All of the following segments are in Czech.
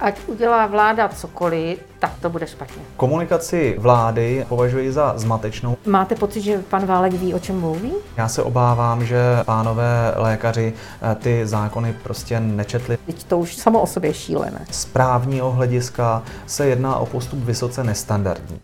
ať udělá vláda cokoliv, tak to bude špatně. Komunikaci vlády považuji za zmatečnou. Máte pocit, že pan Válek ví, o čem mluví? Já se obávám, že pánové lékaři eh, ty zákony prostě nečetli. Teď to už samo o sobě šílené. Z právního hlediska se jedná o postup vysoce nestandardní.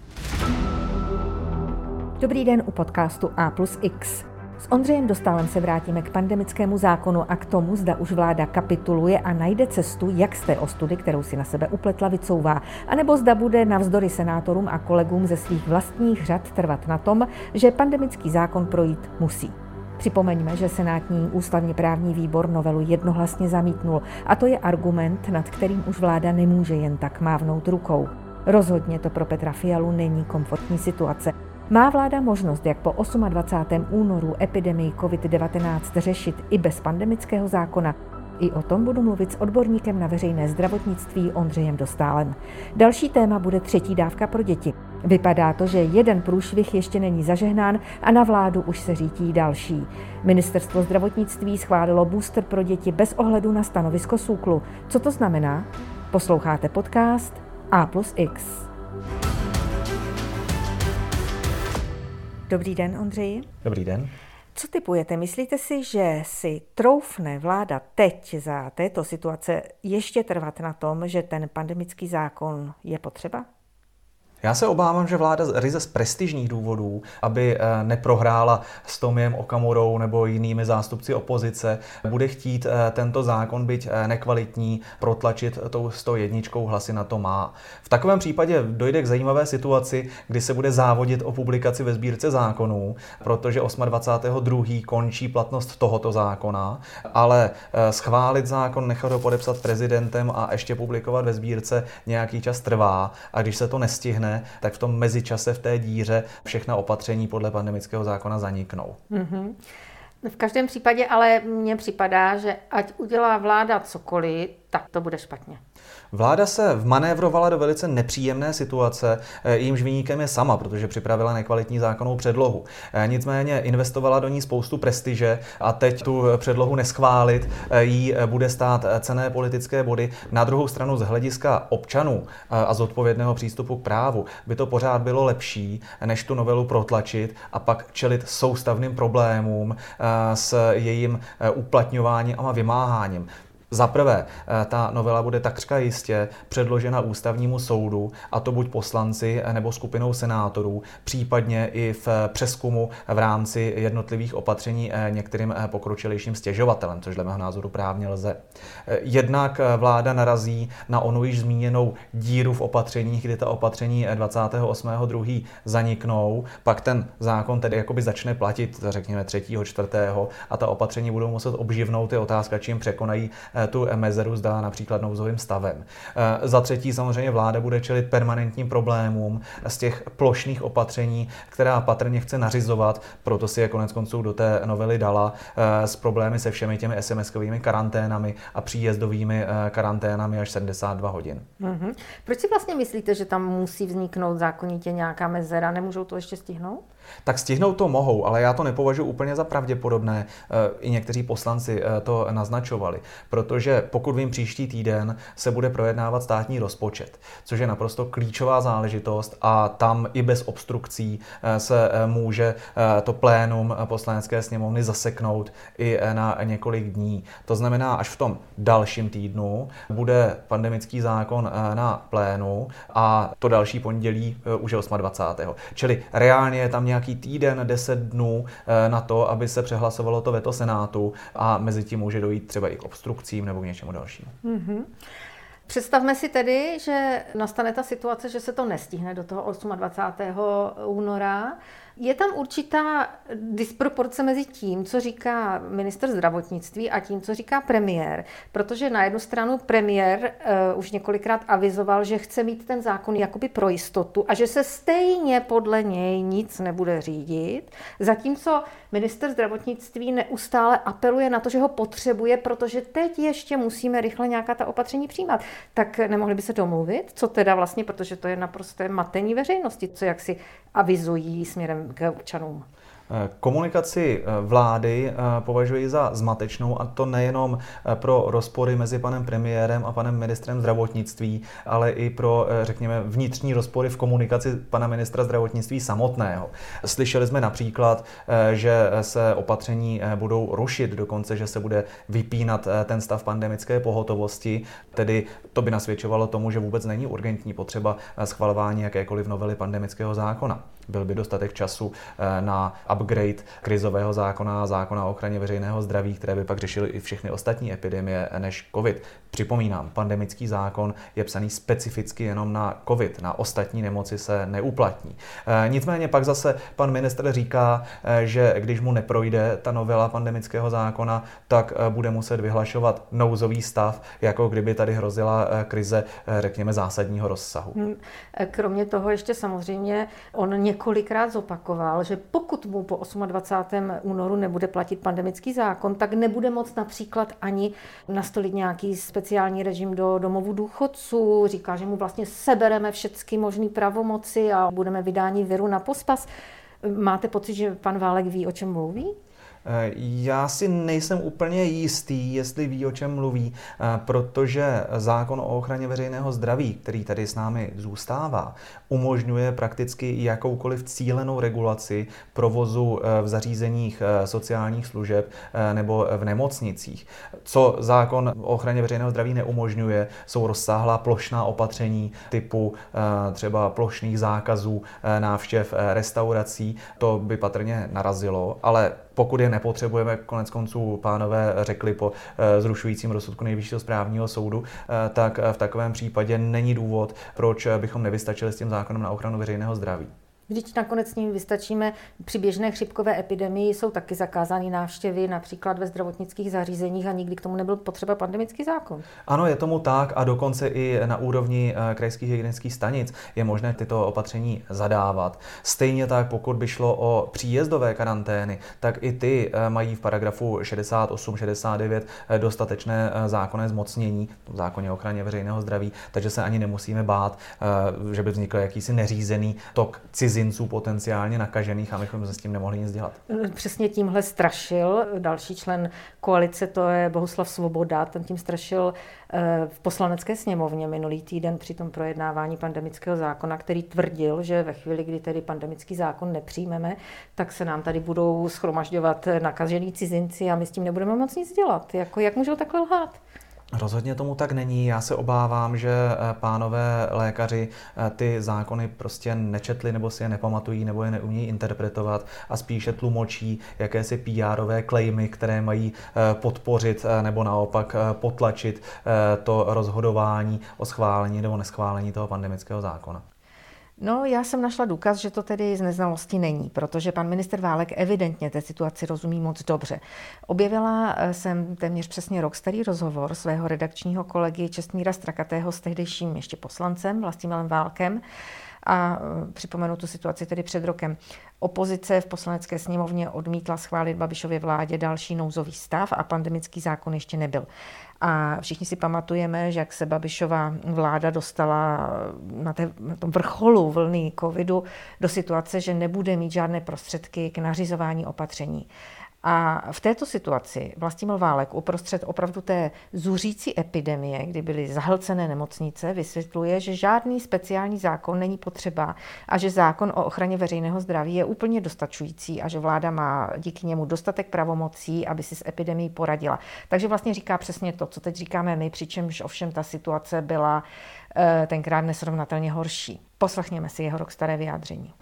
Dobrý den u podcastu A plus X. S Ondřejem Dostálem se vrátíme k pandemickému zákonu a k tomu, zda už vláda kapituluje a najde cestu, jak z té ostudy, kterou si na sebe upletla, vycouvá, anebo zda bude navzdory senátorům a kolegům ze svých vlastních řad trvat na tom, že pandemický zákon projít musí. Připomeňme, že Senátní ústavně právní výbor novelu jednohlasně zamítnul a to je argument, nad kterým už vláda nemůže jen tak mávnout rukou. Rozhodně to pro Petra Fialu není komfortní situace. Má vláda možnost, jak po 28. únoru epidemii COVID-19 řešit i bez pandemického zákona? I o tom budu mluvit s odborníkem na veřejné zdravotnictví Ondřejem Dostálem. Další téma bude třetí dávka pro děti. Vypadá to, že jeden průšvih ještě není zažehnán a na vládu už se řítí další. Ministerstvo zdravotnictví schválilo booster pro děti bez ohledu na stanovisko SÚKLu. Co to znamená? Posloucháte podcast A plus X. Dobrý den, Ondřeji. Dobrý den. Co typujete? Myslíte si, že si troufne vláda teď za této situace ještě trvat na tom, že ten pandemický zákon je potřeba? Já se obávám, že vláda ryze z prestižních důvodů, aby eh, neprohrála s Tomiem Okamurou nebo jinými zástupci opozice, bude chtít eh, tento zákon, byť eh, nekvalitní, protlačit tou 101 hlasy na to má. V takovém případě dojde k zajímavé situaci, kdy se bude závodit o publikaci ve sbírce zákonů, protože 28.2. končí platnost tohoto zákona, ale schválit zákon, nechat ho podepsat prezidentem a ještě publikovat ve sbírce nějaký čas trvá a když se to nestihne, tak v tom mezičase v té díře všechna opatření podle pandemického zákona zaniknou. Mm-hmm. V každém případě ale mně připadá, že ať udělá vláda cokoliv, tak to bude špatně. Vláda se vmanévrovala do velice nepříjemné situace, eh, jímž vyníkem je sama, protože připravila nekvalitní zákonnou předlohu. Eh, nicméně investovala do ní spoustu prestiže a teď tu předlohu neschválit eh, jí bude stát cené politické body. Na druhou stranu z hlediska občanů a zodpovědného přístupu k právu by to pořád bylo lepší, než tu novelu protlačit a pak čelit soustavným problémům s jejím uplatňováním a vymáháním. Za prvé, eh, ta novela bude takřka jistě předložena ústavnímu soudu, a to buď poslanci eh, nebo skupinou senátorů, případně i v přeskumu v rámci jednotlivých opatření eh, některým pokročilejším stěžovatelem, což dle mého názoru právně lze. Jednak vláda narazí na onu již zmíněnou díru v opatřeních, kdy ta opatření 28.2. zaniknou, pak ten zákon tedy jakoby začne platit, řekněme 3. 4. a ta opatření budou muset obživnout, ty otázka, čím překonají Eh, tu mezeru zdá například nouzovým stavem. Eh, za třetí samozřejmě vláda bude čelit permanentním problémům z těch plošných opatření, která patrně chce nařizovat, proto si je konec konců do té novely dala, eh, s problémy se všemi těmi SMS-kovými karanténami a příjezdovými karanténami až 72 hodin. Mm-hmm. Proč si vlastně myslíte, že tam musí vzniknout zákonitě nějaká mezera? Nemůžou to ještě stihnout? Tak stihnout to mohou, ale já to nepovažuji úplně za pravděpodobné. I někteří poslanci to naznačovali, protože pokud vím, příští týden se bude projednávat státní rozpočet, což je naprosto klíčová záležitost a tam i bez obstrukcí eh, se eh, může eh, to plénum poslanecké sněmovny zaseknout i na několik dní. To znamená, až v tom dalším týdnu bude pandemický zákon na plénu a to další pondělí už je 28. Čili reálně je tam nějaký týden, 10 dnů na to, aby se přehlasovalo to veto Senátu a mezi tím může dojít třeba i k obstrukcím nebo k něčemu dalšímu. Mm-hmm. Představme si tedy, že nastane ta situace, že se to nestihne do toho 28. února je tam určitá disproporce mezi tím, co říká minister zdravotnictví a tím, co říká premiér, protože na jednu stranu premiér uh, už několikrát avizoval, že chce mít ten zákon jakoby pro jistotu a že se stejně podle něj nic nebude řídit, zatímco minister zdravotnictví neustále apeluje na to, že ho potřebuje, protože teď ještě musíme rychle nějaká ta opatření přijímat. Tak nemohli by se domluvit, co teda vlastně, protože to je naprosté matení veřejnosti, co jak si avizují směrem k občanům. Komunikaci vlády považuji za zmatečnou a to nejenom pro rozpory mezi panem premiérem a panem ministrem zdravotnictví, ale i pro, řekněme, vnitřní rozpory v komunikaci pana ministra zdravotnictví samotného. Slyšeli jsme například, že se opatření budou rušit, dokonce, že se bude vypínat ten stav pandemické pohotovosti, tedy to by nasvědčovalo tomu, že vůbec není urgentní potřeba schvalování jakékoliv novely pandemického zákona. Byl by dostatek času eh, na upgrade krizového zákona zákona o ochraně veřejného zdraví, které by pak řešily i všechny ostatní epidemie než COVID. Připomínám, pandemický zákon je psaný specificky jenom na COVID, na ostatní nemoci se neuplatní. Eh, nicméně pak zase pan ministr říká, eh, že když mu neprojde ta novela pandemického zákona, tak bude muset vyhlašovat nouzový stav, jako kdyby tady hrozila krize, řekněme, zásadního rozsahu. Hmm, kromě toho ještě samozřejmě on několikrát zopakoval, že pokud mu po 28. únoru nebude platit pandemický zákon, tak nebude moc například ani nastolit nějaký speciální režim do domovu důchodců. Říká, že mu vlastně sebereme všechny možné pravomoci a budeme vydání viru na pospas. Máte pocit, že pan Válek ví, o čem mluví? Já si nejsem úplně jistý, jestli ví, o čem mluví, eh, protože zákon o ochraně veřejného zdraví, který tady s námi zůstává, umožňuje prakticky jakoukoliv cílenou regulaci provozu eh, v zařízeních eh, sociálních služeb nebo v nemocnicích. Co zákon o ochraně veřejného zdraví neumožňuje, jsou rozsáhlá plošná opatření typu třeba plošných zákazů návštěv restaurací. To by patrně narazilo, ale pokud je nepotřebujeme, konec konců pánové řekli po eh, zrušujícím rozsudku nejvyššího správního soudu, eh, tak eh, v takovém případě není důvod, proč bychom nevystačili s tím zákonem na ochranu veřejného zdraví. Když nakonec s ním vystačíme, při běžné chřipkové epidemii jsou taky zakázány návštěvy, například ve zdravotnických zařízeních a nikdy k tomu nebyl potřeba pandemický zákon. Ano, je tomu tak a dokonce i na úrovni eh, krajských hygienických stanic je možné tyto opatření zadávat. Stejně tak, pokud by šlo o příjezdové karantény, tak i ty eh, mají v paragrafu 68-69 eh, dostatečné zákonné zmocnění v zákoně o ochraně veřejného zdraví, takže se ani nemusíme bát, že by vznikl jakýsi neřízený tok cizí cizinců potenciálně nakažených a bychom se s tím nemohli nic dělat. Přesně tímhle strašil další člen koalice, to je Bohuslav Svoboda, ten tím strašil eh, v poslanecké sněmovně minulý týden při tom projednávání pandemického zákona, který tvrdil, že ve chvíli, kdy tedy pandemický zákon nepřijmeme, tak se nám tady budou schromažďovat nakažení cizinci a my s tím nebudeme moc nic dělat. Jako, jak můžou takhle lhát? Rozhodně tomu tak není. Já se obávám, že eh, pánové lékaři eh, ty zákony prostě nečetli nebo si je nepamatují nebo je neumí interpretovat a spíše tlumočí jakési PR-ové klejmy, které mají eh, podpořit nebo naopak potlačit to rozhodování o schválení nebo neschválení toho pandemického zákona. No, já jsem našla důkaz, že to tedy z neznalosti není, protože pan minister Válek evidentně té situaci rozumí moc dobře. Objevila eh, jsem téměř přesně rok starý rozhovor svého redakčního kolegy Čestmíra Strakatého s tehdejším ještě poslancem Vlastimilem Válkem a eh, připomenu tu situaci tedy před rokem. Opozice v poslanecké sněmovně odmítla schválit Babišově vládě další nouzový stav a pandemický zákon ještě nebyl. A všichni si pamatujeme, že jak se Babišová vláda dostala na, té, na tom vrcholu vlny covidu do situace, že nebude mít žádné prostředky k nařizování opatření. A v této situaci Vlastimil Válek uprostřed opravdu té zuřící epidemie, kdy byly zahlcené nemocnice, vysvětluje, že žádný speciální zákon není potřeba a že zákon o ochraně veřejného zdraví je úplně dostačující a že vláda má díky němu dostatek pravomocí, aby si s epidemií poradila. Takže vlastně říká přesně to, co teď říkáme my, přičemž ovšem ta situace byla eh, tenkrát nesrovnatelně horší. Poslechněme si jeho rok staré vyjádření.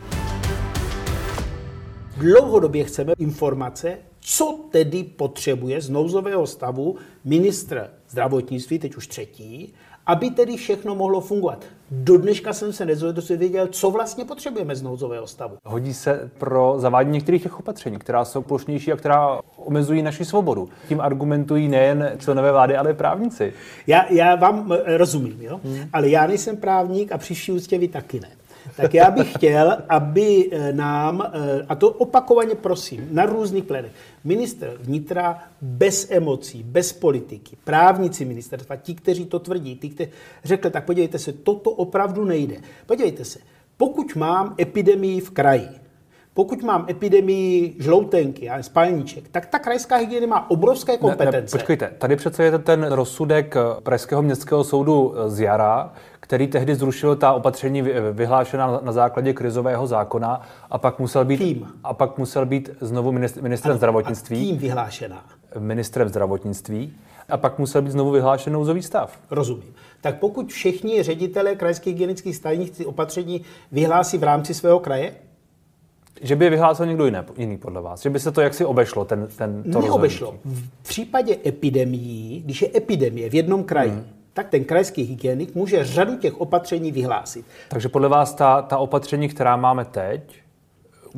Dlouhodobě chceme informace, co tedy potřebuje z nouzového stavu ministr zdravotnictví, teď už třetí, aby tedy všechno mohlo fungovat. Do dneška jsem se nedozvěděl, co vlastně potřebujeme z nouzového stavu. Hodí se pro zavádění některých těch opatření, která jsou plošnější a která omezují naši svobodu. Tím argumentují nejen členové vlády, ale i právníci. Já, já vám eh, rozumím, jo? Hmm. ale já nejsem právník a při úctě vy taky ne tak já bych chtěl, aby eh, nám, eh, a to opakovaně prosím, na různých plénech, minister vnitra bez emocí, bez politiky, právníci ministerstva, ti, kteří to tvrdí, ti, kteří řekli, tak podívejte se, toto opravdu nejde. Podívejte se, pokud mám epidemii v kraji, Pokud mám epidemii žloutenky a spalníček, tak ta krajská hygiena má obrovské kompetence. Ne, ne, počkejte, tady přece je ten rozsudek Pražského městského soudu z jara, který tehdy zrušil ta opatření vyhlášená na základě krizového zákona a pak musel být, Kým? a pak musel být znovu ministrem ano, zdravotnictví. A kým vyhlášená? Ministrem zdravotnictví a pak musel být znovu vyhlášen nouzový stav. Rozumím. Tak pokud všichni ředitelé krajských hygienických stanic ty opatření vyhlásí v rámci svého kraje? Že by vyhlásil někdo jiný, jiný podle vás? Že by se to jaksi obešlo, ten, ten to Neobešlo. V případě epidemií, když je epidemie v jednom kraji, hmm tak ten krajský hygienik může řadu těch opatření vyhlásit. Takže podle vás ta, ta opatření, která máme teď,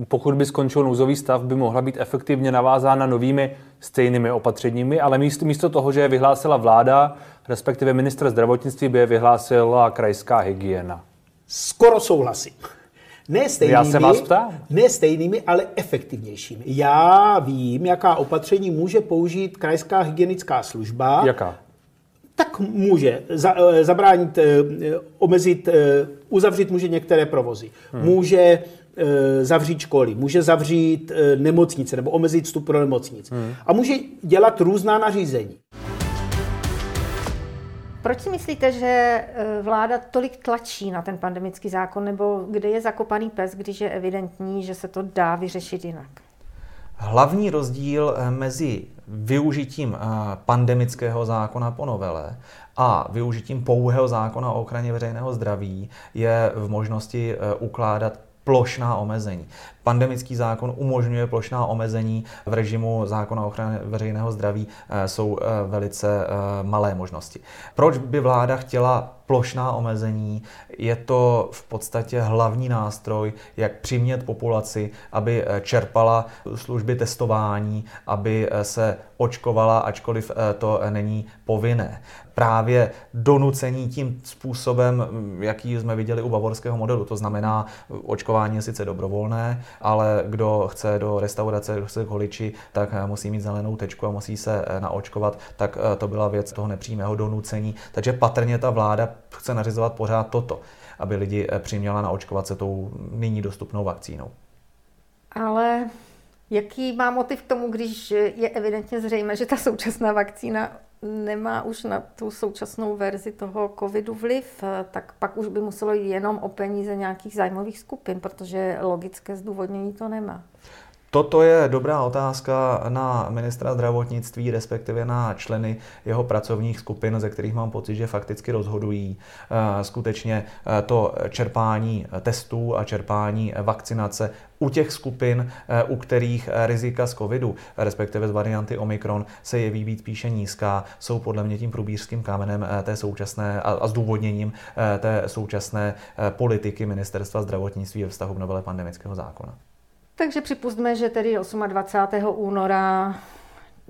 pokud by skončil nouzový stav, by mohla být efektivně navázána novými stejnými opatřeními, ale místo, místo toho, že je vyhlásila vláda, respektive ministr zdravotnictví by je vyhlásila krajská hygiena. Skoro souhlasím. Ne stejnými, Já se vás ptám. ne stejnými, ale efektivnějšími. Já vím, jaká opatření může použít krajská hygienická služba. Jaká? tak může za, eh, zabránit, eh, omezit, eh, uzavřít může některé provozy. Hmm. Může zavřít školy, může zavřít nemocnice nebo omezit vstup pro nemocnic. Hmm. A může dělat různá nařízení. Proč si myslíte, že vláda tolik tlačí na ten pandemický zákon, nebo kde je zakopaný pes, když je evidentní, že se to dá vyřešit jinak? Hlavní rozdíl eh, mezi využitím eh, pandemického zákona po novele a využitím pouhého zákona o ochraně veřejného zdraví je v možnosti eh, ukládat plošná omezení. Pandemický zákon umožňuje plošná omezení v režimu zákona o ochraně veřejného zdraví, jsou velice malé možnosti. Proč by vláda chtěla plošná omezení. Je to v podstatě hlavní nástroj, jak přimět populaci, aby eh, čerpala služby testování, aby eh, se očkovala, ačkoliv eh, to není povinné. Právě donucení tím způsobem, mm, jaký jsme viděli u bavorského modelu, to znamená, očkování je sice dobrovolné, ale kdo chce do restaurace, kdo chce k holiči, tak musí mít zelenou tečku a musí se naočkovat, tak to byla věc toho nepřímého donucení. Takže patrně ta vláda chce nařizovat pořád toto, aby lidi eh, přiměla naočkovat se tou nyní dostupnou vakcínou. Ale jaký má motiv k tomu, když je evidentně zřejmé, že ta současná vakcína nemá už na tu současnou verzi toho covidu vliv, tak pak už by muselo jít jenom o peníze nějakých zájmových skupin, protože logické zdůvodnění to nemá. Toto je dobrá otázka na ministra zdravotnictví, respektive na členy jeho pracovních skupin, ze kterých mám pocit, že fakticky rozhodují eh, skutečně eh, to čerpání testů a čerpání vakcinace u těch skupin, eh, u kterých rizika z covidu, respektive z varianty Omikron, se jeví být spíše nízká, jsou podle mě tím průbířským kamenem té současné a zdůvodněním té současné politiky ministerstva zdravotnictví ve vztahu k novele pandemického zákona. Takže připustme, že tedy 28. února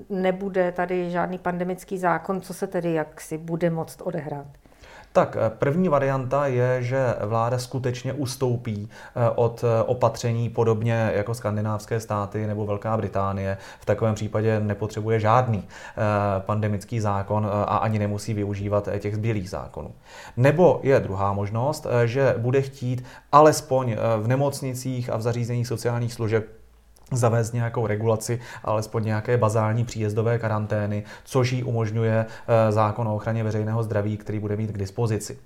nebude tady žádný pandemický zákon, co se tedy jaksi bude moct odehrát. Tak eh, první varianta je, že vláda skutečně ustoupí eh, od eh, opatření podobně jako skandinávské státy nebo Velká Británie. V takovém případě nepotřebuje žádný pandemický zákon a ani nemusí využívat těch zbylých zákonů. Nebo je druhá možnost, že bude chtít alespoň v nemocnicích a v zařízeních sociálních služeb zavést nějakou regulaci, alespoň nějaké bazální příjezdové karantény, což jí umožňuje eh, zákon o ochraně veřejného zdraví, který bude mít k dispozici.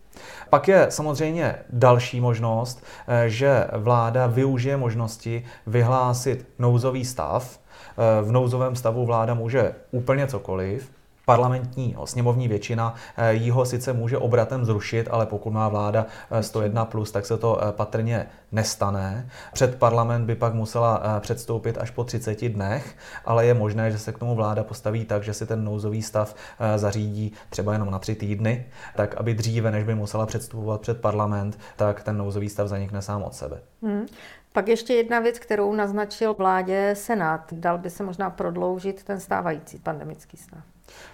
Pak je samozřejmě další možnost, eh, že vláda využije možnosti vyhlásit nouzový stav. Eh, v nouzovém stavu vláda může úplně cokoliv, parlamentní sněmovní většina eh, jí ho sice může obratem zrušit, ale pokud má vláda 101+, eh, plus, tak se to eh, patrně nestane. Před parlament by pak musela předstoupit až po 30 dnech, ale je možné, že se k tomu vláda postaví tak, že si ten nouzový stav zařídí třeba jenom na tři týdny, tak aby dříve, než by musela předstupovat před parlament, tak ten nouzový stav zanikne sám od sebe. Hmm. Pak ještě jedna věc, kterou naznačil vládě Senát. Dal by se možná prodloužit ten stávající pandemický stav.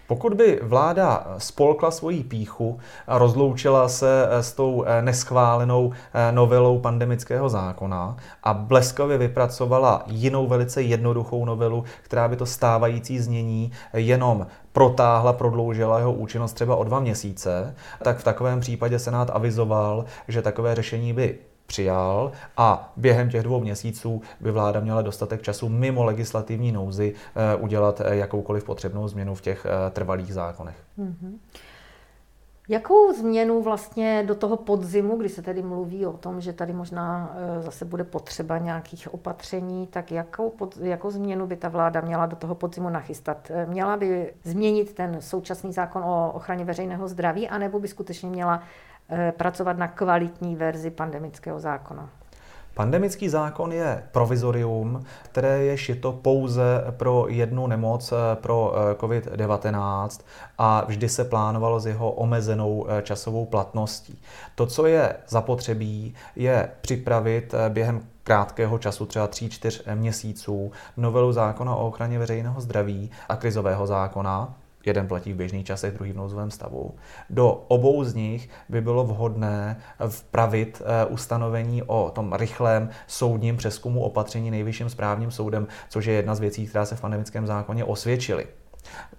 Pokud by vláda spolkla svoji píchu a rozloučila se s tou eh, neschválenou eh, novelou pandemického zákona a bleskově vypracovala jinou velice jednoduchou novelu, která by to stávající znění jenom protáhla, prodloužila jeho účinnost třeba o dva měsíce, tak v takovém případě Senát avizoval, že takové řešení by přijal a během těch dvou měsíců by vláda měla dostatek času mimo legislativní nouzy eh, udělat eh, jakoukoliv potřebnou změnu v těch eh, trvalých zákonech. Mm-hmm. Jakou změnu vlastně do toho podzimu, kdy se tady mluví o tom, že tady možná zase bude potřeba nějakých opatření, tak jakou, pod, jakou změnu by ta vláda měla do toho podzimu nachystat? Měla by změnit ten současný zákon o ochraně veřejného zdraví, anebo by skutečně měla pracovat na kvalitní verzi pandemického zákona. Pandemický zákon je provizorium, které je šito pouze pro jednu nemoc, eh, pro eh, COVID-19 a vždy se plánovalo s jeho omezenou časovou platností. To, co je zapotřebí, je připravit během krátkého času, třeba 3-4 měsíců, novelu zákona o ochraně veřejného zdraví a krizového zákona, jeden platí v běžných časech, druhý v nouzovém stavu. Do obou z nich by bylo vhodné vpravit eh, ustanovení o tom rychlém soudním přeskumu opatření nejvyšším správním soudem, což je jedna z věcí, která se v pandemickém zákoně osvědčily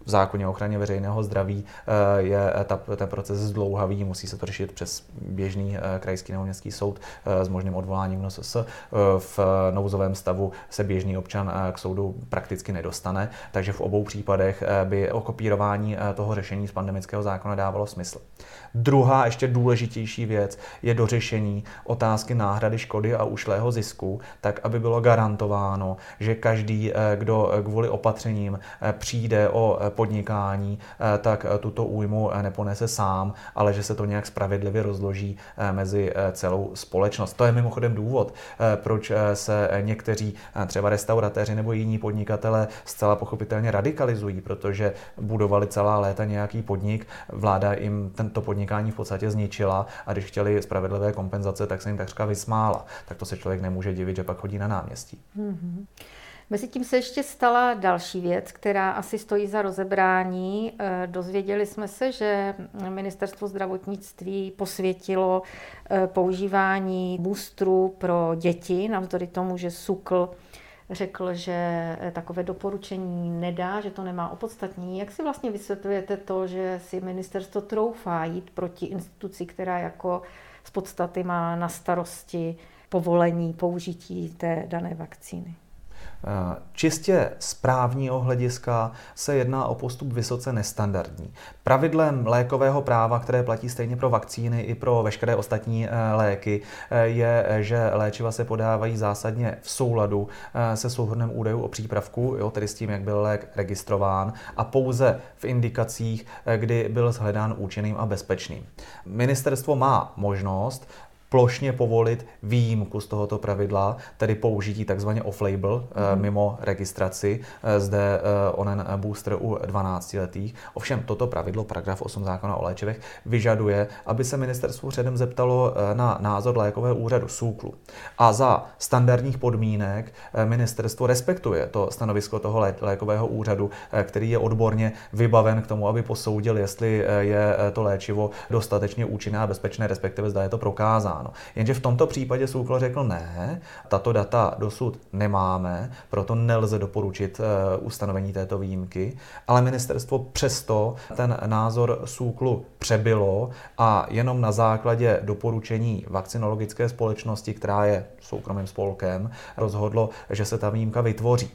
v zákoně o ochraně veřejného zdraví eh, je eh, ta, ten proces zdlouhavý, musí se to řešit přes běžný eh, krajský nebo městský soud s možným odvoláním NSS. V nouzovém stavu se běžný občan k soudu prakticky nedostane, takže v obou případech by okopírování toho řešení z pandemického zákona dávalo smysl. Druhá, ještě důležitější věc je dořešení otázky náhrady škody a ušlého zisku, tak aby bylo garantováno, že každý, kdo kvůli opatřením přijde o eh, podnikání, eh, tak eh, tuto újmu neponese sám, ale že se to nějak spravedlivě rozloží mezi celou společnost. To je mimochodem důvod, proč se někteří třeba restauratéři nebo jiní podnikatele zcela pochopitelně radikalizují, protože budovali celá léta nějaký podnik, vláda jim tento podnikání v podstatě zničila a když chtěli spravedlivé kompenzace, tak se jim takřka vysmála. Tak to se člověk nemůže divit, že pak chodí na náměstí. Mm-hmm. Mezitím se ještě stala další věc, která asi stojí za rozebrání. Eh, dozvěděli jsme se, že ministerstvo zdravotnictví posvětilo eh, používání boostru pro děti, navzdory tomu, že SUKL řekl, že eh, takové doporučení nedá, že to nemá opodstatní. Jak si vlastně vysvětlujete to, že si ministerstvo troufá jít proti instituci, která jako z podstaty má na starosti povolení použití té dané vakcíny? Čistě z právního hlediska se jedná o postup vysoce nestandardní. Pravidlem lékového práva, které platí stejně pro vakcíny i pro veškeré ostatní eh, léky, eh, je, že léčiva se podávají zásadně v souladu eh, se souhrnem údajů o přípravku, jo, tedy s tím, jak byl lék registrován, a pouze v indikacích, kdy byl shledán účinným a bezpečným. Ministerstvo má možnost plošně povolit výjimku z tohoto pravidla, tedy použití tzv. off-label mm. mimo registraci, eh, zde eh, onen booster u 12-letých. Ovšem toto pravidlo, paragraf 8 zákona o léčivech, vyžaduje, aby se ministerstvo předem zeptalo na názor lékového úřadu SÚKLu. A za standardních podmínek ministerstvo respektuje to stanovisko toho lékového úřadu, který je odborně vybaven k tomu, aby posoudil, jestli je to léčivo dostatečně účinné a bezpečné, respektive zda je to prokázáno zaznamenáno. Jenže v tomto případě SÚKL řekl ne, tato data dosud nemáme, proto nelze doporučit uh, ustanovení této výjimky, ale ministerstvo přesto ten názor SÚKLu přebylo a jenom na základě doporučení vakcinologické společnosti, která je soukromým spolkem, rozhodlo, že se ta výjimka vytvoří.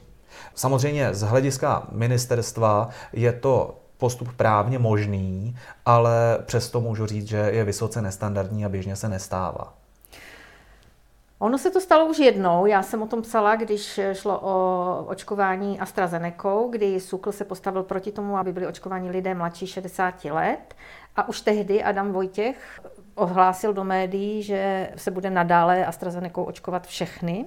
Samozřejmě z hlediska ministerstva je to postup právně možný, ale přesto můžu říct, že je vysoce nestandardní a běžně se nestává. Ono se to stalo už jednou. Já jsem o tom psala, když šlo o očkování AstraZeneca, kdy SUKL se postavil proti tomu, aby byli očkováni lidé mladší 60 let. A už tehdy Adam Vojtěch ohlásil do médií, že se bude nadále AstraZeneca očkovat všechny.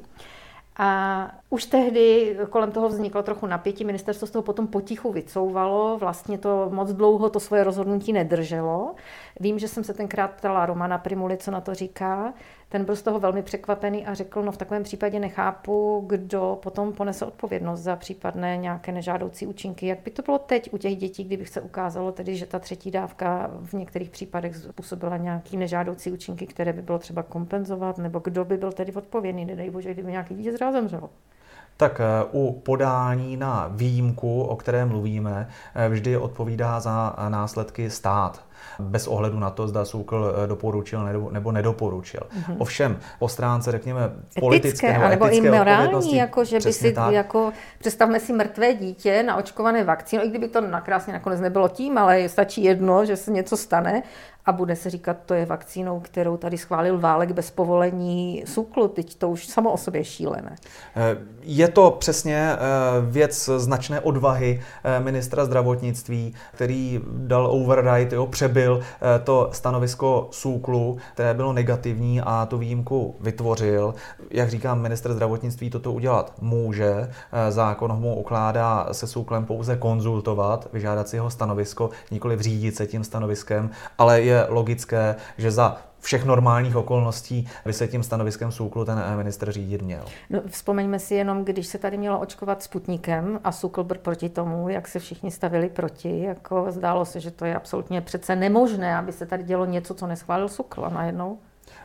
A už tehdy kolem toho vzniklo trochu napětí, ministerstvo z toho potom potichu vycouvalo, vlastně to moc dlouho to svoje rozhodnutí nedrželo. Vím, že jsem se tenkrát ptala Romana Primuli, co na to říká. Ten byl z toho velmi překvapený a řekl, no v takovém případě nechápu, kdo potom ponese odpovědnost za případné nějaké nežádoucí účinky. Jak by to bylo teď u těch dětí, kdyby se ukázalo tedy, že ta třetí dávka v některých případech způsobila nějaký nežádoucí účinky, které by bylo třeba kompenzovat, nebo kdo by byl tedy odpovědný, nedej bože, kdyby nějaký dítě zrazu zemřelo. Tak u podání na výjimku, o které mluvíme, vždy odpovídá za následky stát bez ohledu na to, zda Soukl eh, doporučil nebo, nedoporučil. Mm-hmm. Ovšem, po stránce, řekněme, politické etické, nebo, nebo i morální, jako že by si, tak. jako, představme si mrtvé dítě na očkované vakcínu, i kdyby to nakrásně nakonec nebylo tím, ale stačí jedno, že se něco stane a bude se říkat, to je vakcínou, kterou tady schválil Válek bez povolení SUKLu. Teď to už samo o sobě šílené. Eh, je to přesně eh, věc značné odvahy ministra zdravotnictví, který dal override, jo, přebyl to stanovisko SUKLu, které bylo negativní a tu výjimku vytvořil. Jak říkám, minister zdravotnictví toto udělat může. Zákon mu ukládá se SUKLem pouze konzultovat, vyžádat si jeho stanovisko, nikoli vřídit se tím stanoviskem, ale je logické, že za všech normálních okolností by se tím stanoviskem Suklu ten minister řídit měl. No, vzpomeňme si jenom, když se tady mělo očkovat Sputnikem a Sukl byl proti tomu, jak se všichni stavili proti, jako zdálo se, že to je absolutně přece nemožné, aby se tady dělo něco, co neschválil Sukl a najednou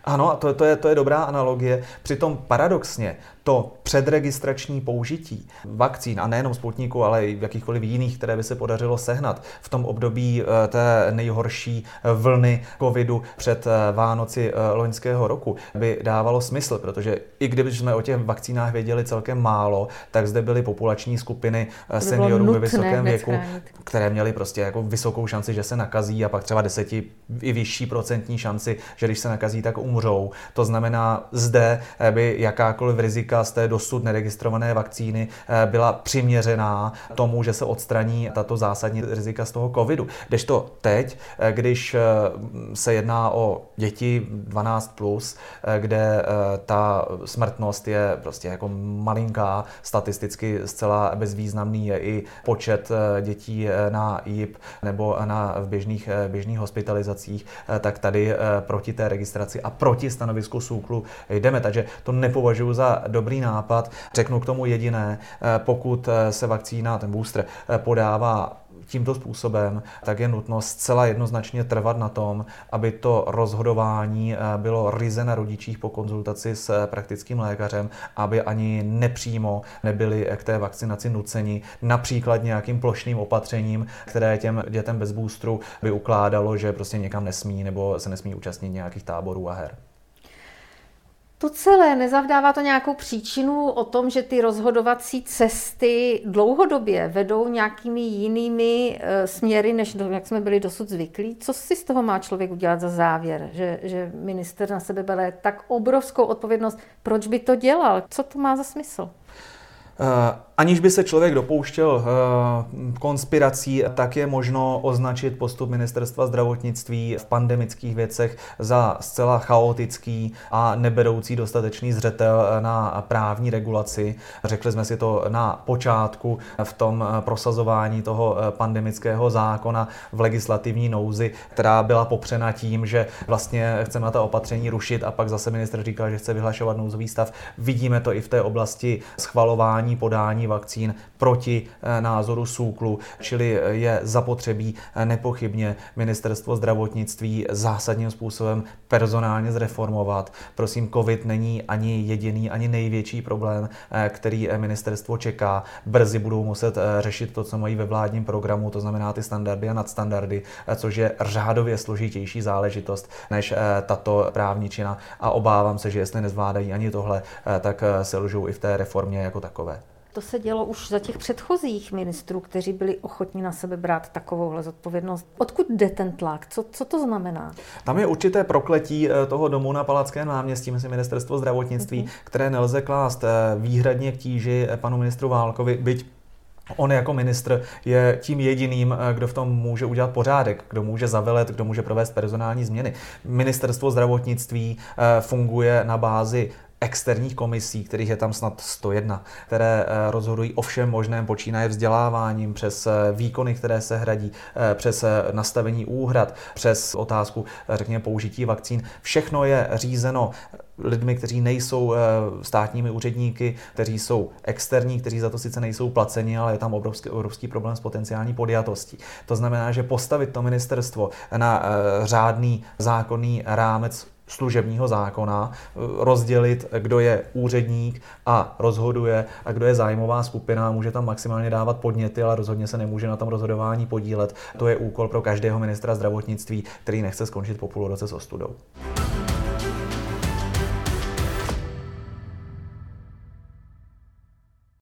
ano, to, to, je, to je dobrá analogie. Přitom paradoxně to předregistrační použití vakcín, a nejenom Sputniku, ale i jakýchkoliv jiných, které by se podařilo sehnat v tom období eh, té nejhorší vlny covidu před eh, Vánoci eh, loňského roku, by dávalo smysl, protože i kdyby jsme o těch vakcínách věděli celkem málo, tak zde byly populační skupiny seniorů ve vysokém věku, které měly prostě jako vysokou šanci, že se nakazí a pak třeba deseti i vyšší procentní šanci, že když se nakazí, tak umřou. To znamená, zde by jakákoliv rizika z té dosud neregistrované vakcíny eh, byla přiměřená tomu, že se odstraní tato zásadní rizika z toho covidu. to teď, eh, když eh, se jedná o děti 12+, plus, kde ta smrtnost je prostě jako malinká, statisticky zcela bezvýznamný je i počet dětí na JIP nebo na v běžných, běžných hospitalizacích, tak tady proti té registraci a proti stanovisku SÚKLu jdeme. Takže to nepovažuji za dobrý nápad. Řeknu k tomu jediné, eh, pokud eh, se vakcína, ten booster, eh, podává tímto způsobem, tak je nutno zcela jednoznačně trvat na tom, aby to rozhodování bylo ryze na rodičích po konzultaci s praktickým lékařem, aby ani nepřímo nebyli k té vakcinaci nuceni, například nějakým plošným opatřením, které těm dětem bez boostru by ukládalo, že prostě někam nesmí nebo se nesmí účastnit nějakých táborů a her. To celé nezavdává to nějakou příčinu o tom, že ty rozhodovací cesty dlouhodobě vedou nějakými jinými e, směry, než do, jak jsme byli dosud zvyklí. Co si z toho má člověk udělat za závěr, že, že minister na sebe bere tak obrovskou odpovědnost? Proč by to dělal? Co to má za smysl? Uh, aniž by se člověk dopouštěl uh, konspirací, tak je možno označit postup ministerstva zdravotnictví v pandemických věcech za zcela chaotický a neberoucí dostatečný zřetel na právní regulaci. Řekli jsme si to na počátku v tom prosazování toho pandemického zákona v legislativní nouzi, která byla popřena tím, že vlastně chceme ta opatření rušit a pak zase minister říkal, že chce vyhlašovat nouzový stav. Vidíme to i v té oblasti schvalování podání vakcín proti eh, názoru SÚKLu, čili eh, je zapotřebí eh, nepochybně ministerstvo zdravotnictví zásadním způsobem personálně zreformovat. Prosím, COVID není ani jediný, ani největší problém, který ministerstvo čeká. Brzy budou muset řešit to, co mají ve vládním programu, to znamená ty standardy a nadstandardy, což je řádově složitější záležitost než tato právničina a obávám se, že jestli nezvládají ani tohle, tak se lžou i v té reformě jako takové. To se dělo už za těch předchozích ministrů, kteří byli ochotni na sebe brát takovouhle zodpovědnost. Odkud jde ten tlak? Co, co to znamená? Tam je určité prokletí eh, toho domu na Palackém náměstí, myslím ministerstvo zdravotnictví, mm-hmm. které nelze klást eh, výhradně k tíži eh, panu ministru Válkovi, byť On jako ministr je tím jediným, kdo v tom může udělat pořádek, kdo může zavelet, kdo může provést personální změny. Ministerstvo zdravotnictví funguje na bázi externích komisí, kterých je tam snad 101, které eh, rozhodují o všem možném, počínaje vzděláváním, přes eh, výkony, které se hradí, eh, přes nastavení úhrad, přes otázku, řekněme, použití vakcín. Všechno je řízeno lidmi, kteří nejsou státními úředníky, kteří jsou externí, kteří za to sice nejsou placeni, ale je tam obrovský, obrovský problém s potenciální podjatostí. To znamená, že postavit to ministerstvo na řádný zákonný rámec služebního zákona, eh, rozdělit, kdo je úředník a rozhoduje a kdo je zájmová skupina, může tam maximálně dávat podněty, ale rozhodně se nemůže na tom rozhodování podílet. To je úkol pro každého ministra zdravotnictví, který nechce skončit po půl roce s ostudou.